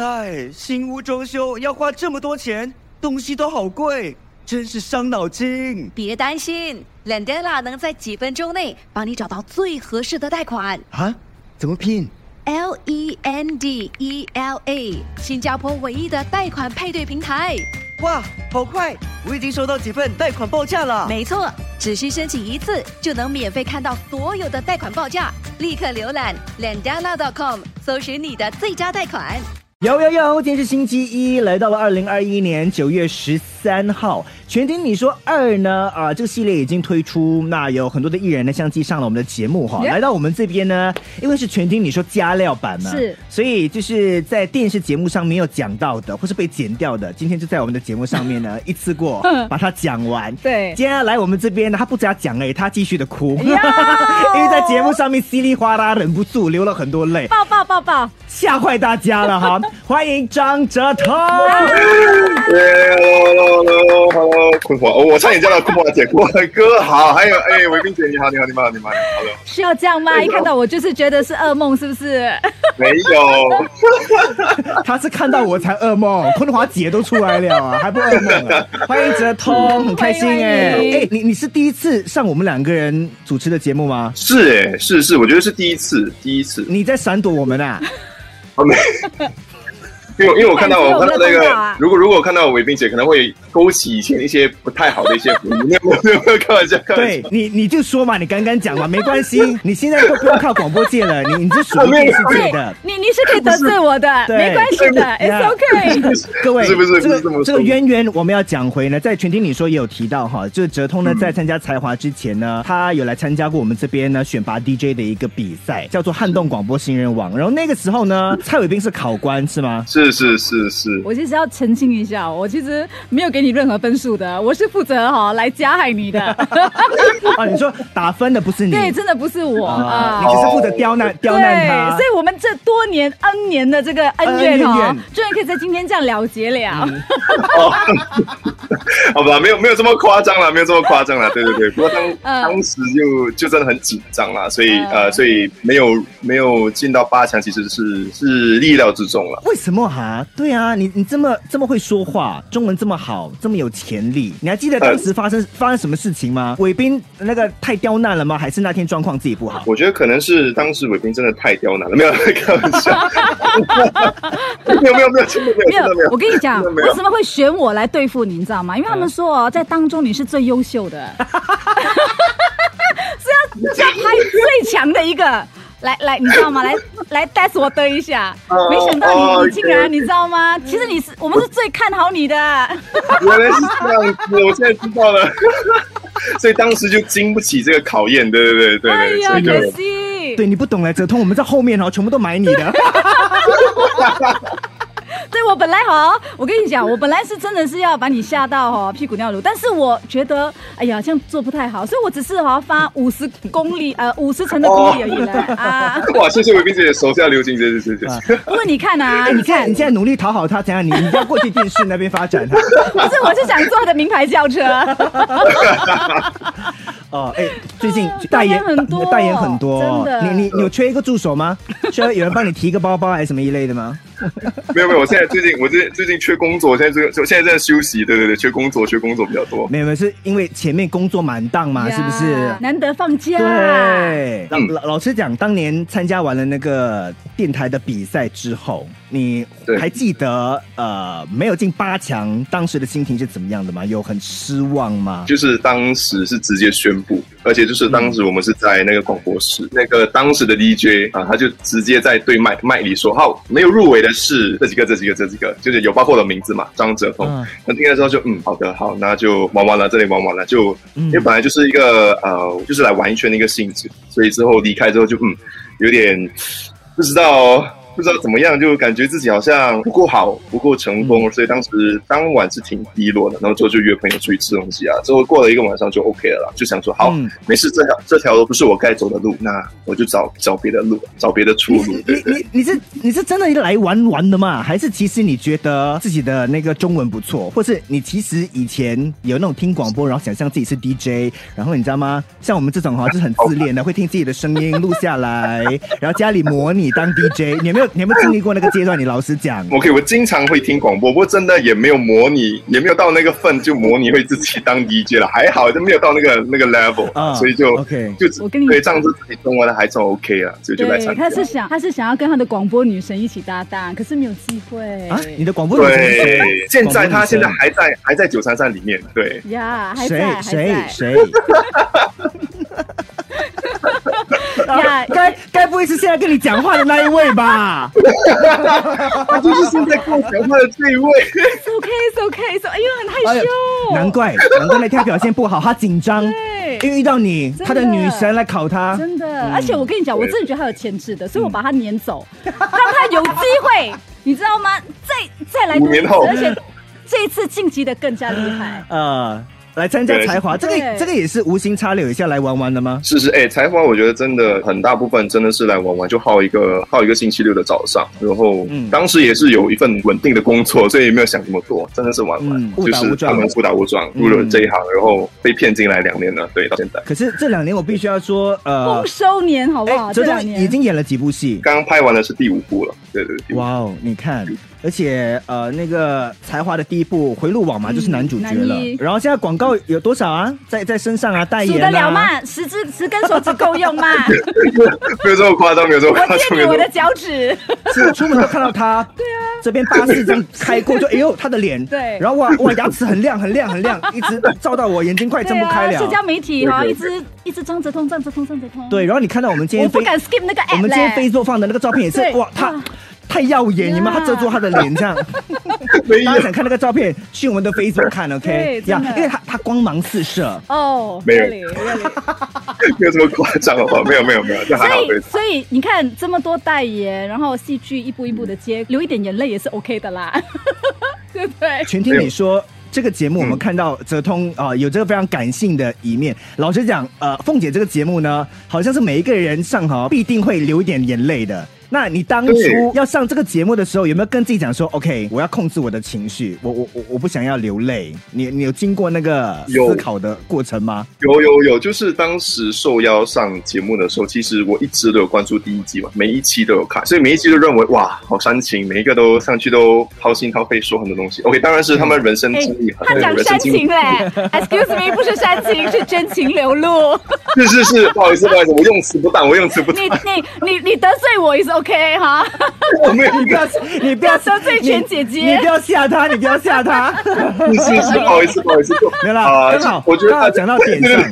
唉，新屋装修要花这么多钱，东西都好贵，真是伤脑筋。别担心，Lendela 能在几分钟内帮你找到最合适的贷款。啊？怎么拼？L E N D E L A，新加坡唯一的贷款配对平台。哇，好快！我已经收到几份贷款报价了。没错，只需申请一次就能免费看到所有的贷款报价。立刻浏览 Lendela.com，搜寻你的最佳贷款。有有有，今天是星期一，来到了二零二一年九月十三号。全听你说二呢啊、这个系列已经推出，那有很多的艺人呢相继上了我们的节目哈。来到我们这边呢，因为是全听你说加料版嘛，是所以就是在电视节目上没有讲到的，或是被剪掉的，今天就在我们的节目上面呢 一次过 把它讲完。对接下来我们这边呢，他不只要讲哎，他继续的哭，呀因为在节目上面稀里哗啦忍不住流了很多泪。抱抱抱抱，吓坏大家了哈！欢迎张哲通。Hello，Hello，Hello，坤华，哦我差点叫到坤华姐，坤华哥好，还有哎，维斌姐你好，你好，你好，你好，你好，Hello，需要这样吗？一看到我就是觉得是噩梦，是不是？没有，他是看到我才噩梦，坤华姐都出来了啊，还不噩梦啊？欢迎哲通，很开心哎、哎、你你是第一次上我们两个人主持的节目吗？是哎，是是，我觉得是第一次，第一次，你在闪躲我们啊？哦没，因为因为我看到我看到那个如果如果我看到伟斌姐，可能会勾起以前一些不太好的一些回忆，没 有没有没有，开玩笑，开玩笑，对 你，你就说嘛，你刚刚讲嘛，没关系，你现在都不用靠广播界了，你你是属于电视界的。你你是可以得罪我的，对没关系的，It's OK。各位，是不是这个这么说这个渊源我们要讲回呢，在全听你说也有提到哈，就是哲通呢在参加才华之前呢，他有来参加过我们这边呢选拔 DJ 的一个比赛，叫做撼动广播新人王。然后那个时候呢，蔡伟斌是考官是吗？是是是是，我其实要澄清一下，我其实没有给你任何分数的，我是负责哈来加害你的。啊，你说打分的不是你，对，真的不是我啊，啊你。只是负责刁难刁难对，他所。以我们这多年 N 年的这个恩恩怨哈怨，终于可以在今天这样了结了。哦，好吧，没有没有这么夸张了，没有这么夸张了，对对对。不过当、嗯当时就就真的很紧张啦，所以、嗯呃，所以没有没有进到八强，其实是是意料之中了。为什么哈？对啊，你你这么这么会说话，中文这么好，这么有潜力，你还记得当时发生、发生什么事情吗？伟斌那个太刁难了吗？还是那天状况自己不好？我觉得可能是当时伟斌真的太刁难了，没有开玩笑，没有没有没有，真的没有没有没有。，我跟你讲，为什么会选我来对付你，你知道吗？因为他们说哦，在当中你是最优秀的，是要是要拍最强的一个。来来，你知道吗？来来 test 我对一下，哦没想到你哦你竟然你知道吗？其实你是我们是最看好你的，原来是这样子，我现在知道了。所以当时就经不起这个考验，对对对对对，哎呀，所以就可惜。对你不懂来哲通，我们在后面哦，全部都买你的。对我本来好，我跟你讲，我本来是真的是要把你吓到哈屁股尿流，但是我觉得，哎呀，这样做不太好，所以我只是哈发五十公里，呃，五十层的公里而已了啊。哇，谢谢维斌姐手下留情，谢谢谢谢。啊不过你看啊，你看，你现在努力讨好他，怎样？你你要过去电视那边发展他。不是，我是想坐他的名牌轿车。哦，哎，最近代言代言很多代言很多哦。真的你你你有缺一个助手吗？需要有人帮你提个包包还是什么一类的吗？没有没有，我现在最近我最最近缺工作，现在这个现在在休息，对对对，缺工作缺工作比较多。没有没有，是因为前面工作满档嘛，是不是？难得放假。对，老嗯老老实讲，当年参加完了那个电台的比赛之后，你还记得呃没有进八强，当时的心情是怎么样的吗？有很失望吗？就是当时是直接宣布，而且就是当时我们是在那个广播室，那个当时的 DJ 啊，他就直接在对麦麦里说，好，没有入围的是这几个、这几个、这几个，就是有包括我的名字嘛，张哲峰。嗯那听了之后就嗯，好的，好，那就玩完了，这里玩完了，就嗯因为本来就是一个呃，就是来玩一圈的一个性质，所以之后离开之后就嗯，有点不知道。不知道怎么样，就感觉自己好像不够好，不够成功，嗯所以当时当晚是挺低落的。然后之后就约朋友出去吃东西啊，之后过了一个晚上就 OK 了啦，就想说好，嗯没事，这条这条路不是我该走的路，那我就找找别的路，找别的出路，对你。你你是你是真的来玩玩的吗？还是其实你觉得自己的那个中文不错，或是你其实以前有那种听广播，然后想象自己是 DJ，然后你知道吗？像我们这种哈，就是很自恋的，会听自己的声音录下来，然后家里模拟当 DJ。你有没有你有没有经历过那个阶段？你老实讲。OK，我经常会听广播，不过真的也没有模拟，也没有到那个份就模拟会自己当 DJ 了，还好就没有到那个那个 level，、啊所以就 OK 就我跟你对这样子自己中文的还算 OK 了，所以就来对，参加他。是想他是想要跟他的广播女神一起搭档，可是没有机会啊，你的广播女神对，现在他现在还在还在九三三里面，对，呀，还播女在神还谁在谁？呀，该该不会是现在跟你讲话的那一位吧？他就是现在跟我讲话的这一位。It's OK, It's OK, So 哎呦很害羞，难怪难怪那天表现不好，他紧张，对因为遇到你，的他的女神来考他。真的，而且我跟你讲，我真的觉得他有潜质的，所以我把他撵走，让他有机会，你知道吗？再再来多一次五年后而且这一次晋级的更加厉害。呃，来参加才华，这个对。这个也是无心插柳一下来玩玩的吗？是是，哎、才华我觉得真的很大部分真的是来玩玩，就耗一个耗一个星期六的早上，然后、嗯。当时也是有一份稳定的工作，所以也没有想这么多，真的是玩玩，就是打误撞。他们误打误撞入了这一行，然后被骗进来两年了，对，到现在。可是这两年我必须要说，呃丰，收年好不好？这两年。已经演了几部戏？刚刚拍完的是第五部了，对对对，哇哦，你看，而且呃，那个才华的第一部《回路网》嘛，嗯就是男主角了。然后现在广告有多少啊？在在身上啊，代数言数。得了吗？十只十根手指够用吗？没有这么夸张，没有这么夸我张，没有这么借你我的脚趾。是出门都看到他。对啊，这边巴士这样开过，就 哎呦他的脸。对然后哇哇牙齿很亮很亮很亮，一直照到我眼睛快睁不开了。社交媒体哈，一直一直张着通，张着通，张着通。对，然后你看到我们今天飞，我不敢 skip 那个 app 我们今天嘞飞座放的那个照片也是哇，他哇太耀眼，你们他遮住他的脸这样。大家想看那个照片，去我们的 Facebook 看，OK？对真的因为他他光芒四射。哦，没有 没有这么夸张，好不好？没有没有没有，这还好，对所以，所以你看这么多代言，然后戏剧一步一步的接，流一点眼泪也是 OK 的啦，对不对？全听你说。这个节目我们看到泽通啊、有这个非常感性的一面。老实讲，呃，凤姐这个节目呢，好像是每一个人上哈必定会流一点眼泪的。那你当初要上这个节目的时候，有没有跟自己讲说，OK，我要控制我的情绪，我我我我不想要流泪？你你有经过那个思考的过程吗？有有有，就是当时受邀上节目的时候，其实我一直都有关注第一季嘛，每一期都有看，所以每一期都认为哇，好煽情，每一个都上去都掏心掏肺说很多东西。OK，当然是他们人生经历很，他讲煽情嘞，Excuse me，不是煽情，是真情流露。是是是，不好意思不好意思，我用词不当，我用词不当你，你你你得罪我也是 OK 哈，我没有 你不要，你不要得罪全姐姐你你不要吓她，你不要吓他。是是是，不好意思不好意思，就没有啦，啊刚好，我觉得讲到点上。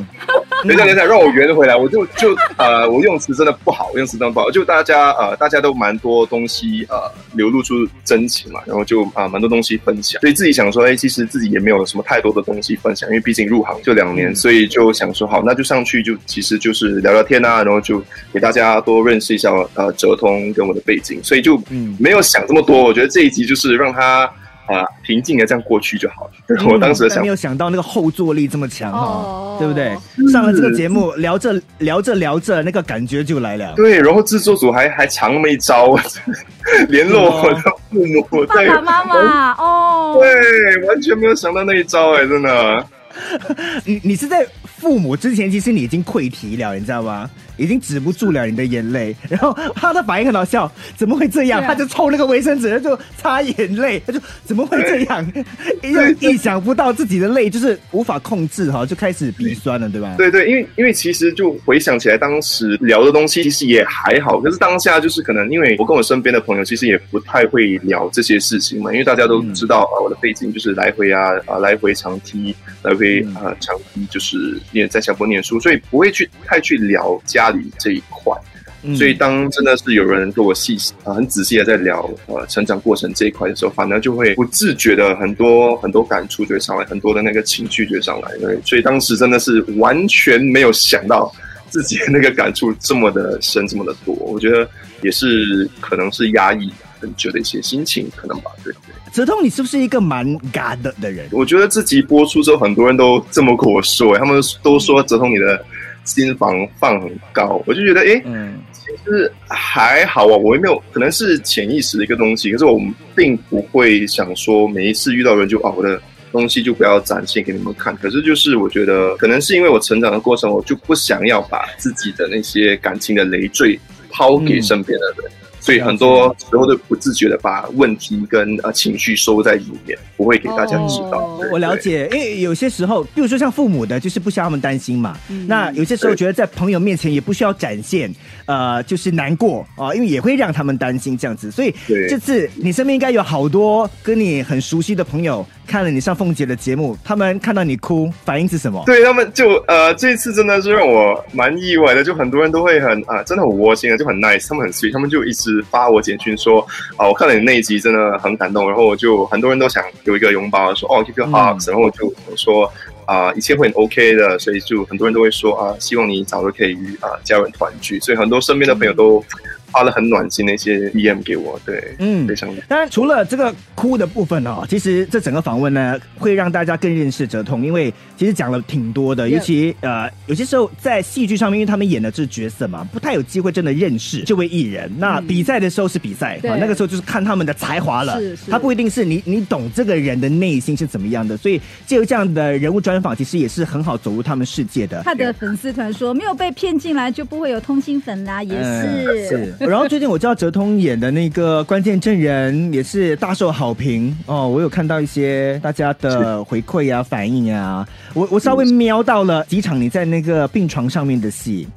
等一下，等一下，让我圆回来。我就就呃，我用词真的不好，用词真的不好。就大家呃，大家都蛮多东西呃流露出真情嘛，然后就啊、蛮多东西分享。所以自己想说，哎，其实自己也没有什么太多的东西分享，因为毕竟入行就两年，所以就想说，好，那就上去就其实就是聊聊天啊，然后就给大家多认识一下呃哲通跟我的背景，所以就嗯没有想这么多。我觉得这一集就是让他。啊，平静的这样过去就好了。对 我当时没有想到那个后坐力这么强哈哦，对不对？上了这个节目，聊着聊着聊着，那个感觉就来了。对，然后制作组还还藏那么一招，联络我的父母，对，爸爸妈妈哦，对，完全没有想到那一招哎，真的。你你是在父母之前，其实你已经溃堤了，你知道吗？已经止不住了你的眼泪。然后他的反应很好笑，怎么会这样？啊他就抽那个卫生纸，就擦眼泪，他就怎么会这样？又意想不到自己的泪就是无法控制哈，就开始鼻酸了，对吧？对对，因为因为其实就回想起来，当时聊的东西其实也还好，可是当下就是可能因为我跟我身边的朋友其实也不太会聊这些事情嘛，因为大家都知道啊、我的背景就是来回啊啊来回长踢，来回啊长踢就是念在小波念书，所以不会去太去聊家里这一块。嗯所以当真的是有人跟我细啊很仔细的在聊呃成长过程这一块的时候，反而就会不自觉的很多很多感触就会上来，很多的那个情绪就会上来。对，所以当时真的是完全没有想到自己的那个感触这么的深，这么的多。我觉得也是可能是压抑很久的一些心情，可能吧。对对。泽通，你是不是一个蛮嘎的的人？我觉得这集播出之后，很多人都这么跟我说，他们都说泽通你的心房放很高，我就觉得哎。嗯，其实还好啊，我也没有，可能是潜意识的一个东西。可是我们并不会想说每一次遇到人就啊，我的东西就不要展现给你们看。可是就是我觉得，可能是因为我成长的过程，我就不想要把自己的那些感情的累赘抛给身边的人。所以很多时候都不自觉的把问题跟呃情绪收在里面，不会给大家知道。哦我了。解，因为有些时候，比如说像父母的，就是不需要他们担心嘛。嗯那有些时候觉得在朋友面前也不需要展现，呃，就是难过啊、因为也会让他们担心这样子。所以这次你身边应该有好多跟你很熟悉的朋友看了你上凤姐的节目，他们看到你哭，反应是什么？对他们就呃，这次真的是让我蛮意外的，就很多人都会很啊、真的很窝心的，就很 nice，他们很 sweet，他们就一直发我简讯说啊、我看了你那一集真的很感动，然后我就很多人都想有一个拥抱，说哦 give you hug，、然后我就我说啊、一切会很 OK 的，所以就很多人都会说啊、希望你早日可以与啊、家人团聚，所以很多身边的朋友都发了很暖心的一些 DM 给我，对，嗯。非常。当然，除了这个哭的部分哦，其实这整个访问呢，会让大家更认识哲通，因为其实讲了挺多的尤其呃，有些时候在戏剧上面，因为他们演的这角色嘛，不太有机会真的认识这位艺人。那比赛的时候是比赛，对。啊，那个时候就是看他们的才华了，是是。他不一定是你你懂这个人的内心是怎么样的，所以借由这样的人物专访，其实也是很好走入他们世界的。他的粉丝团说没有被骗进来就不会有通心粉啦，也嗯是。是。然后最近我知道哲通演的那个关键证人也是大受好评哦，我有看到一些大家的回馈啊、反应啊，我我稍微瞄到了几场你在那个病床上面的戏，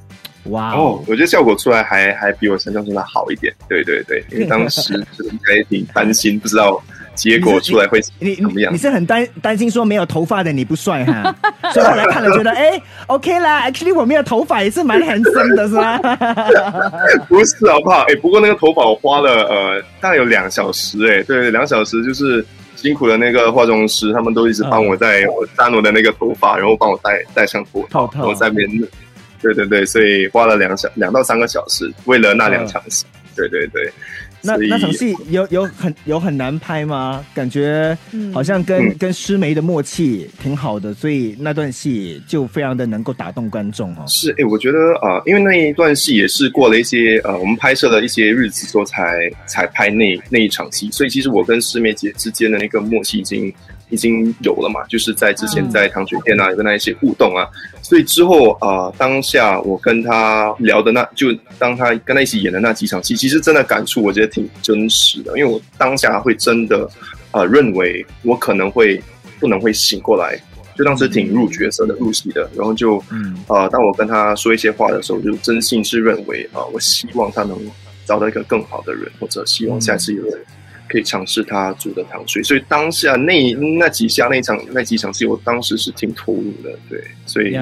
哇哦哦，，我觉得效果出来还还比我想象中的好一点。对对对，因为当时 就是应该挺担心，不知道结果出来会你怎么样你你。是很担担心说没有头发的你不帅哈，所以后来看了觉得哎 OK 啦，actually 我没有头发也是蛮 handsome 的是吧？不是好不好？哎，不过那个头发我花了呃大概有两小时，哎，对，两小时就是辛苦的那个化妆师，他们都一直帮我在我粘我的那个头发，然后帮我戴戴上头套，然后在那边，对对对，所以花了两小两到三个小时，为了那两场戏，对对对。那那场戏有有很有很难拍吗？感觉好像跟、嗯跟师梅的默契挺好的，所以那段戏就非常的能够打动观众哦。是，哎、我觉得呃，因为那一段戏也是过了一些呃，我们拍摄了一些日子之后才才拍那那一场戏，所以其实我跟师妹姐之间的那个默契已经已经有了嘛，就是在之前嗯。在糖水店啊，有跟他一些互动啊，所以之后啊、呃当下我跟他聊的那就当他跟他一起演的那几场戏，其实真的感触我觉得挺真实的，因为我当下会真的呃认为我可能会不能会醒过来。就当时挺入角色的、入戏的，然后就嗯。呃，当我跟他说一些话的时候，就真心是认为啊、呃我希望他能找到一个更好的人，或者希望下次有人可以尝试他煮的糖水。所以当下那那几下那一场那几场戏，我当时是挺投入的，对，所以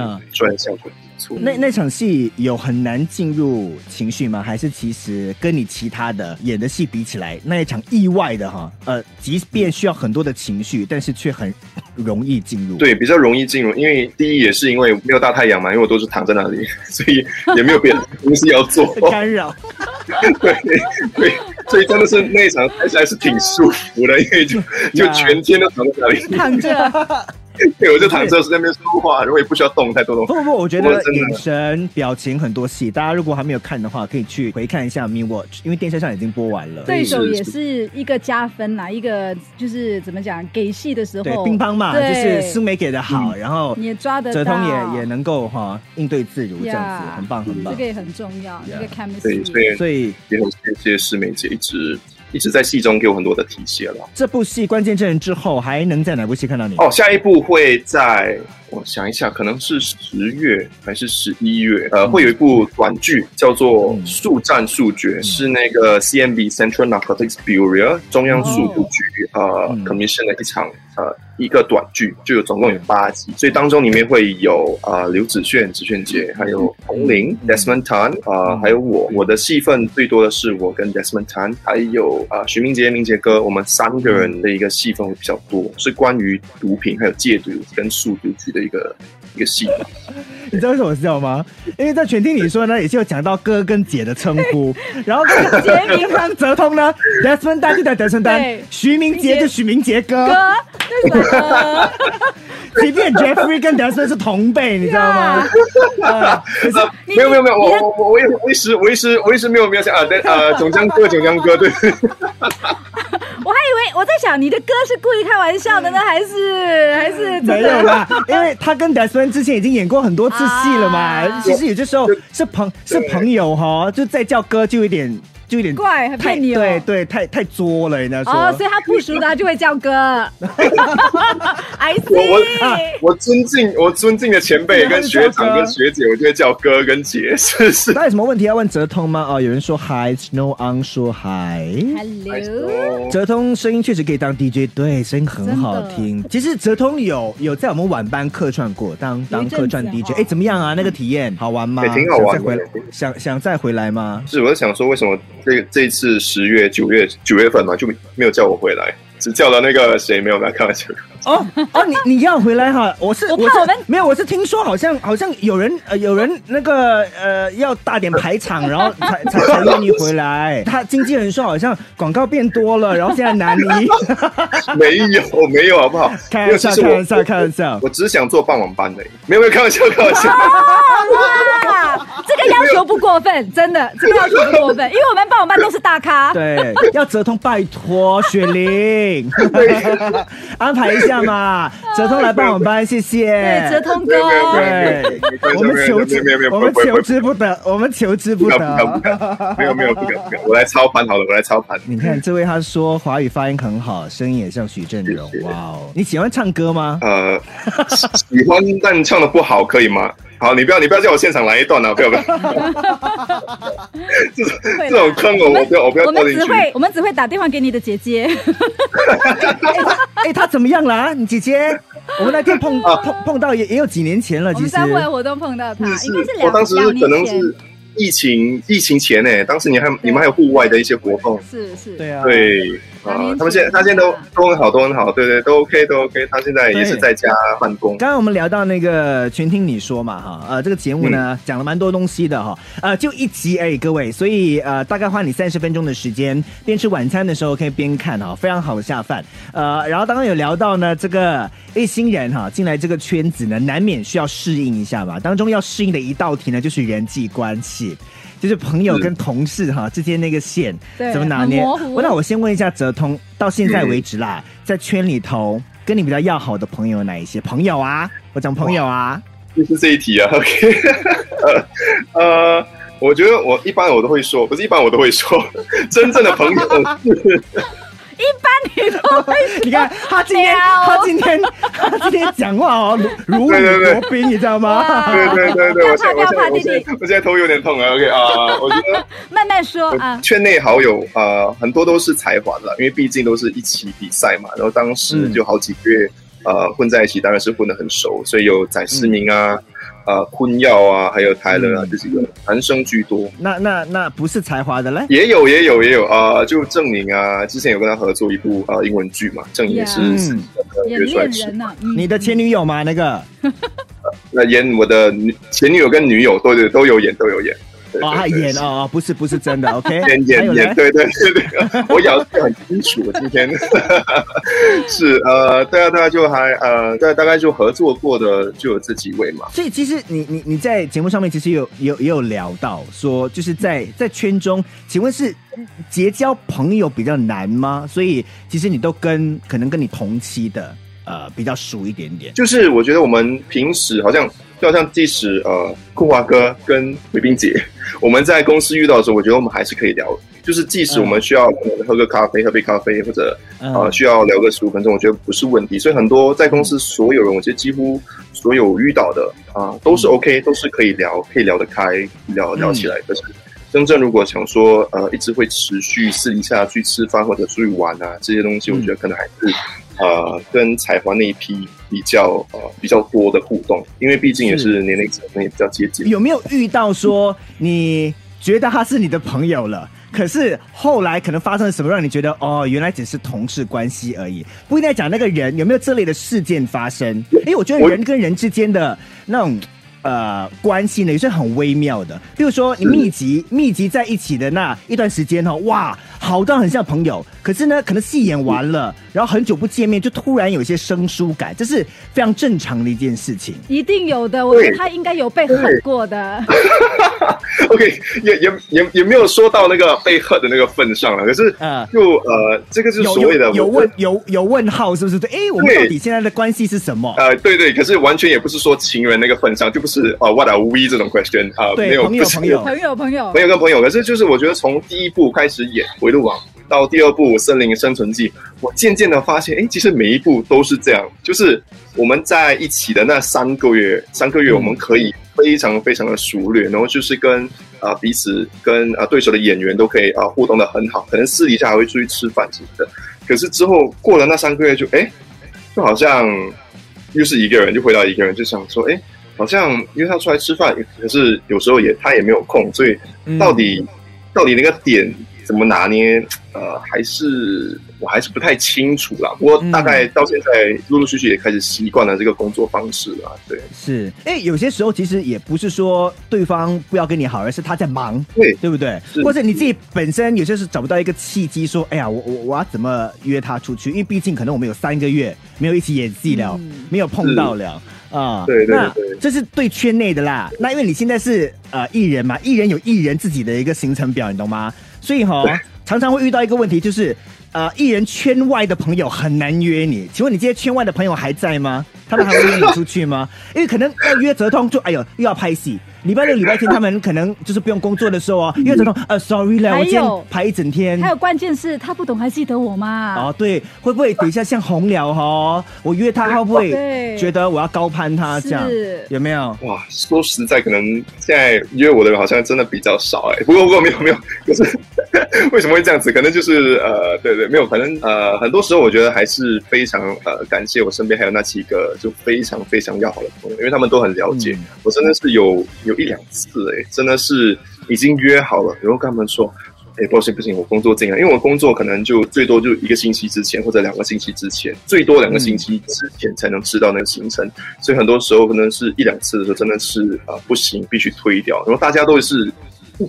来效果不错。那那场戏有很难进入情绪吗？还是其实跟你其他的演的戏比起来，那一场意外的哈，呃，即便需要很多的情绪，但是却很容易进入。对，比较容易进入，因为第一也是因为没有大太阳嘛，因为我都是躺在那里，所以也没有别的东西要做。干扰。对对，所以真的是那一场拍起来是挺舒服的，因为就就全天都躺在那里。躺着，对，我就躺着在那边说话，然后也不需要动太多东西。不不不，我觉得眼神、表情很多戏，大家如果还没有看的话，可以去回看一下《Me Watch》，因为电视上已经播完了。对手也是一个加分啦，一个就是怎么讲，给戏的时候，对，乒乓嘛，就是苏梅给的好，然后你也抓得哲通也也能够哈应对自如，这样子呀很棒很棒这。个也很重要，那个对，所 chemistry。以所以也很谢谢师妹姐一直一直在戏中给我很多的提携了。这部戏《关键证人》之后，还能在哪部戏看到你？哦，下一部会在我想一下，可能是十月还是十一月，呃，会有一部短剧叫做嗯《速战速决》，是那个 CMB Central Narcotics Bureau 中央速度局、呃嗯 commission 的一场呃一个短剧，就有总共有八集，所以当中里面会有呃刘子炫、子炫姐，还有洪玲、嗯 Desmond Tan，呃，还有我，我的戏份最多的是我跟 Desmond Tan，还有呃徐明杰、明杰哥，我们三个人的一个戏份会比较多，是关于毒品还有戒毒跟数毒局的一个一个戏。你知道为什么笑吗？因为在全听你说呢，也是有讲到哥跟姐的称呼，然后杰明方泽通呢，Desmond 丹就叫 Desmond 丹，徐明杰就徐明杰。哥，哥，那是哥，即便 Jeffrey 跟 Desmond 是同辈，你知道吗？没有没有没有，我我我我一时我一时我一时没有没有想啊，对呃，总江哥总江哥，对，我在想你的歌是故意开玩笑的呢，还是还是没有啦，因为他跟 Desmond 之前已经演过很多次戏了嘛。啊其实有些时候是朋是朋友哈，就再叫哥就有点就有点怪还太骗你哦对对，太太作了，人家说。哦，所以他不熟的他就会叫哥。I 我我 see。我我尊敬我尊敬的前辈跟学长跟学姐，我就会叫哥跟姐，是不是？那有什么问题要问泽通吗？哦，有人说 Hi，Snow On 说 Hi。Hello。泽通声音确实可以当 DJ，对，声音很好听。其实泽通有有在我们晚班客串过，当当客串 DJ，哦哎，怎么样啊？那个体验好玩吗？也挺好玩的想再回来，想想再回来吗？是我在想说，为什么这这一次十月、九月、九月份嘛，就没有叫我回来，只叫了那个谁没有来开玩笑。哦哦，你你要回来哈？我是是我怕我们没有，我是听说好像好像有人呃有人那个呃要大点排场，然后才才才愿意回来。他经纪人说好像广告变多了，然后现在难离。没有没有，好不好？开玩笑，开玩笑，开玩笑。我只想做傍晚班的，没有没有开玩笑，开玩笑。哇，这个要求不过分，真的，这个要求不过分，因为我们傍晚班都是大咖。对，要折通，拜托雪玲，安排一下嘛，泽通来帮我们班，谢谢。对，哲通哥对，我们求之我们求之不得，我们求之不得。没有没有不敢不敢，我来操盘好了，我来操盘。你看这位，他说华语发音很好，声音也像徐峥嵘谢。谢哇哦，你喜欢唱歌吗？呃，喜欢但唱的不好可以吗？好，你不要你不要叫我现场来一段啊！不要不要，这种这种坑我我不要我不要我掉进去。们只会，我们只会打电话给你的姐姐。哎，他怎么样啦？你姐姐，我们那天碰碰碰到也也有几年前了，我其实。们在户外活动碰到他，是应该是两我当时两可能。是疫情疫情前呢，当时你还你们还有户外的一些活动，是是，对啊，对啊他们现在他现在都都很好，都很好，对对，都 OK 都 OK。他现在也是在家办公，刚刚我们聊到那个全听你说嘛，哈，呃，这个节目呢讲了蛮多东西的哈，呃，就一集而已，各位，所以呃，大概花你三十分钟的时间，边吃晚餐的时候可以边看哈，非常好的下饭。呃，然后刚刚有聊到呢，这个一新人哈进来这个圈子呢，难免需要适应一下吧，当中要适应的一道题呢，就是人际关系。就是朋友跟同事哈之间那个线怎么拿捏？我那我先问一下泽通，到现在为止啦，在圈里头跟你比较要好的朋友有哪一些？朋友啊，我讲朋友啊，就是这一题啊。OK，呃呃，我觉得我一般我都会说，不是一般我都会说，真正的朋友是一般你都会你看他今天他今天他今天讲话哦，如如履对对对薄冰，你知道吗？对对对对，我现在我现在我现在头有点痛了。OK 啊，我觉得 慢慢说啊。圈内好友啊很多都是才华的啦，因为毕竟都是一起比赛嘛，然后当时嗯就好几个月呃混在一起，当然是混得很熟，所以有翟思明啊。呃，坤耀啊，还有泰勒啊，嗯这几个男生居多，那那那不是才华的嘞？也有也有也有啊、呃就郑明啊，之前有跟他合作一部呃英文剧嘛，郑明也是是嗯呃演约出来吃恋人呐，嗯你的前女友吗？那个那演我的女前女友跟女友对对都有演都有演，对哦，他演哦哦，不是不是真的，OK？演演演，对对对对，我咬的很清楚。今天是呃，对啊对啊，就还呃，大，大概就合作过的就有这几位嘛。所以其实你你你在节目上面其实有有也有聊到说，就是在在圈中，请问是结交朋友比较难吗？所以其实你都跟可能跟你同期的呃比较熟一点点。就是我觉得我们平时好像就好像即使呃酷华哥跟韦冰姐，我们在公司遇到的时候，我觉得我们还是可以聊。就是即使我们需要呃喝个咖啡、喝杯咖啡，或者嗯呃需要聊个十五分钟，我觉得不是问题。所以很多在公司所有人，我觉得几乎所有遇到的啊、都是 OK，都是可以聊，可以聊得开，聊聊起来。可是真正如果想说呃一直会持续私底下去吃饭或者出去玩啊这些东西，我觉得可能还是呃跟彩华那一批比较呃比较多的互动，因为毕竟也是年龄层也比较接近。有没有遇到说你觉得他是你的朋友了？可是后来可能发生了什么，让你觉得哦，原来只是同事关系而已，不应该讲那个人有没有这类的事件发生？因为我觉得人跟人之间的那种呃关系呢，也是很微妙的。比如说你密集密集在一起的那一段时间哦，哇，好到很像朋友，可是呢，可能戏演完了，然后很久不见面，就突然有一些生疏感，这是非常正常的一件事情。一定有的，我觉得他应该有被恨过的。OK，也也也也没有说到那个被恨的那个份上了，可是嗯就呃，这个是所谓的有问有有问号是不是？对，哎，我们到底现在的关系是什么？呃，对对，可是完全也不是说情人那个份上，就不是呃 what are we 这种 question 啊、对没有朋友朋友朋友朋友朋，友跟朋友，可是就是我觉得从第一部开始演《回路网》到第二部《森林生存记》，我渐渐的发现，哎，其实每一部都是这样，就是我们在一起的那三个月，三个月嗯我们可以非常非常的熟练，然后就是跟啊、呃彼此跟啊、呃对手的演员都可以啊、呃互动的很好，可能私底下还会出去吃饭什么的。可是之后过了那三个月就，哎，就好像又是一个人，就回到一个人，就想说，哎，好像约他出来吃饭，可是有时候也他也没有空，所以嗯到底、到底那个点怎么拿捏？呃，还是我还是不太清楚啦。不过大概到现在，陆陆续续也开始习惯了这个工作方式啦。对是，哎，有些时候其实也不是说对方不要跟你好，而是他在忙，对对不对？是或者你自己本身有些是找不到一个契机，说，哎呀，我我我要怎么约他出去？因为毕竟可能我们有三个月没有一起演戏了，没有碰到了。啊、对对对这是对圈内的啦。那因为你现在是呃艺人嘛，艺人有艺人自己的一个行程表，你懂吗？所以哈、常常会遇到一个问题，就是呃，艺人圈外的朋友很难约你。请问你这些圈外的朋友还在吗？他们还会约你出去吗？因为可能要约泽通就，哎呦又要拍戏。礼拜六、礼拜天他们可能就是不用工作的时候哦，约泽通，呃，sorry 了，我今天排一整天。还有关键是他不懂还记得我吗？哦，对，会不会等一下像红了哈？我约他会不会对觉得我要高攀他这样是？有没有？哇，说实在，可能现在约我的人好像真的比较少哎、不过不过没有没有，可是 为什么会这样子？可能就是呃，对对，没有，可能呃，很多时候我觉得还是非常呃感谢我身边还有那几个就非常非常要好的朋友，因为他们都很了解、嗯我，真的是有有有一两次哎、真的是已经约好了，然后跟他们说。哎，不行不行，我工作进来，因为我工作可能就最多就一个星期之前或者两个星期之前，最多两个星期之前才能知道那个行程，所以很多时候可能是一两次的时候真的是啊、不行，必须推掉。然后大家都是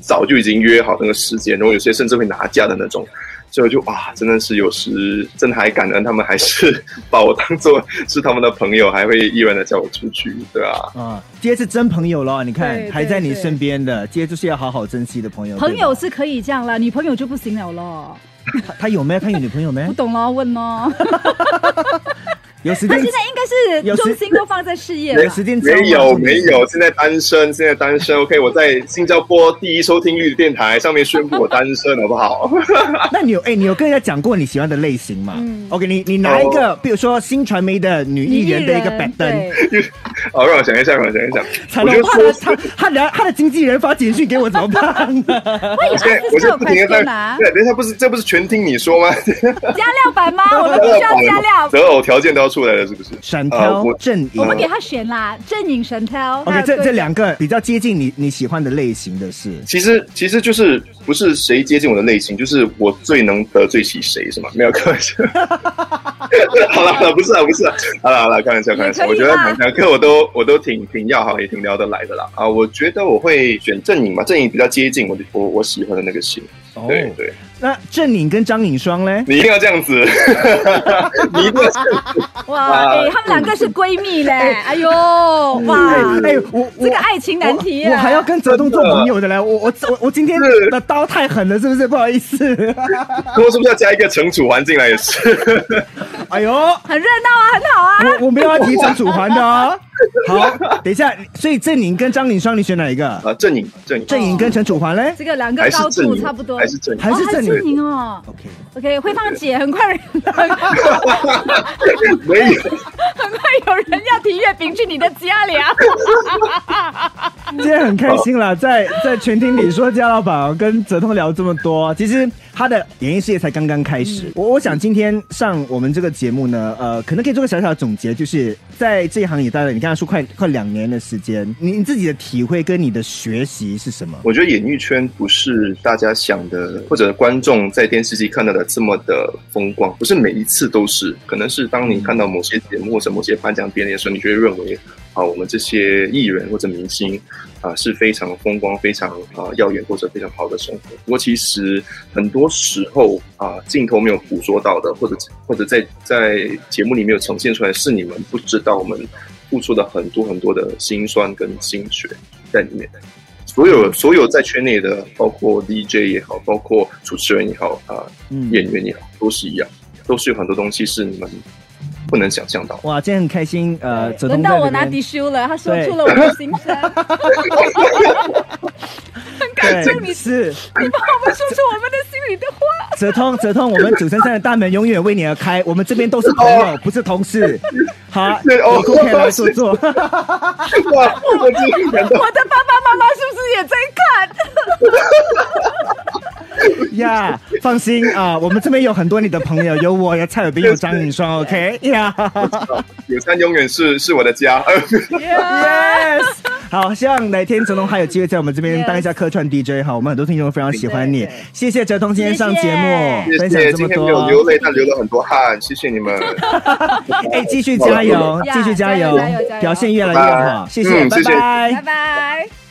早就已经约好那个时间，然后有些甚至会拿假的那种，所以就哇，真的是有时真的还感恩他们还是把我当做是他们的朋友，还会依然的叫我出去，对啊。啊，今天是真朋友了，你看对还在你身边的，今天就是要好好珍惜的朋友。朋友是可以这样了，女朋友就不行了咯。他他有没有？他有女朋友没 不？懂了，问咯。有时间他现在应该是重心都放在事业了。有时间没有没有，现在单身，现在单身。OK，我在新加坡第一收听率的电台上面宣布我单身，好不好？那你有哎、你有跟人家讲过你喜欢的类型吗、嗯 o k 你你拿一个，比如说新传媒的女艺人的一个板凳，对 好，让我想一下，让我想一想。惨我觉得了怕他说他他的他的经纪人发简讯给我怎么办？我现在我现在不停的在，啊，对，等一下，不是这不是全听你说吗？加料版吗？我们必须要加料。择偶条件都要出来了，是不是？闪呃我挑阵营我们给他选啦，正影神挑。，OK，这这两个比较接近你你喜欢的类型的是，其实其实就是不是谁接近我的类型，就是我最能得罪起谁，是吗？没有开玩笑。好了好了，不是啊不是啊，好了好了，开玩笑开玩笑。我觉得两两个我都我都挺挺要好，也挺聊得来的啦。啊，我觉得我会选阵营嘛，阵营比较接近我我我喜欢的那个型。哦对对，那郑颖跟张颖双嘞？你一定要这样子，你一定要这样子。哇，啊哎，他们两个是闺蜜嘞，哎呦，哇，哎，我我这个爱情难题啊我我还要跟泽东做朋友的嘞，我我我我今天的刀太狠了，是不是？不好意思，我是不是要加一个惩处环进来也是？哎呦。很热闹啊，很好啊。我我没有要提成主环的哦。好，等一下，所以郑颖跟张凌双，你选哪一个？啊，郑颖，郑颖郑颖跟陈楚环嘞这个两个高度差不多，还是阵营还是哦正正营哦。？OK，OK，慧芳姐很快，没有。很快有人要提月饼去你的家里啊！今天很开心啦，在在全听里说家老板跟泽通聊这么多，其实他的演艺事业才刚刚开始。我我想今天上我们这个节目呢，呃，可能可以做个小小的总结，就是在这一行也待了，你刚才说快快两年的时间，你你自己的体会跟你的学习是什么？我觉得演艺圈不是大家想的，或者观众在电视机看到的这么的风光，不是每一次都是，可能是当你看到某些节目或者某些颁奖典礼的时候，你就会认为，啊，我们这些艺人或者明星啊是非常风光、非常啊耀眼或者非常好的生活。不过其实很多时候啊，镜头没有捕捉到的，或者或者在在节目里没有呈现出来，是你们不知道我们付出了很多很多的心酸跟心血在里面。所有所有在圈内的，包括 DJ 也好，包括主持人也好啊，嗯演员也好，都是一样，都是有很多东西是你们不能想象到。哇，今天很开心，呃，轮到我拿边 d 修了，他说出了我的心声，很感谢你，对，是你帮我们说出我们的心里的话。泽通，泽通，我们主持人的大门永远为你而开，我们这边都是朋友，不是同事。好，对哦有空可以来坐坐。我的爸爸妈妈是不是也在看？呀放心啊，我们这边有很多你的朋友，有我，有蔡友斌，有张颖双，OK 呀、有山永远是是我的家。Yes，好，希望哪天泽东还有机会在我们这边当一下客串 DJ 哈，我们很多听众非常喜欢你谢谢泽东今天上节目谢分享这么多，今天没有流多，泪，但流了很多汗，谢谢你们。哎，继续加油，呀继续加油表现越来越好，谢谢，拜拜。拜。拜。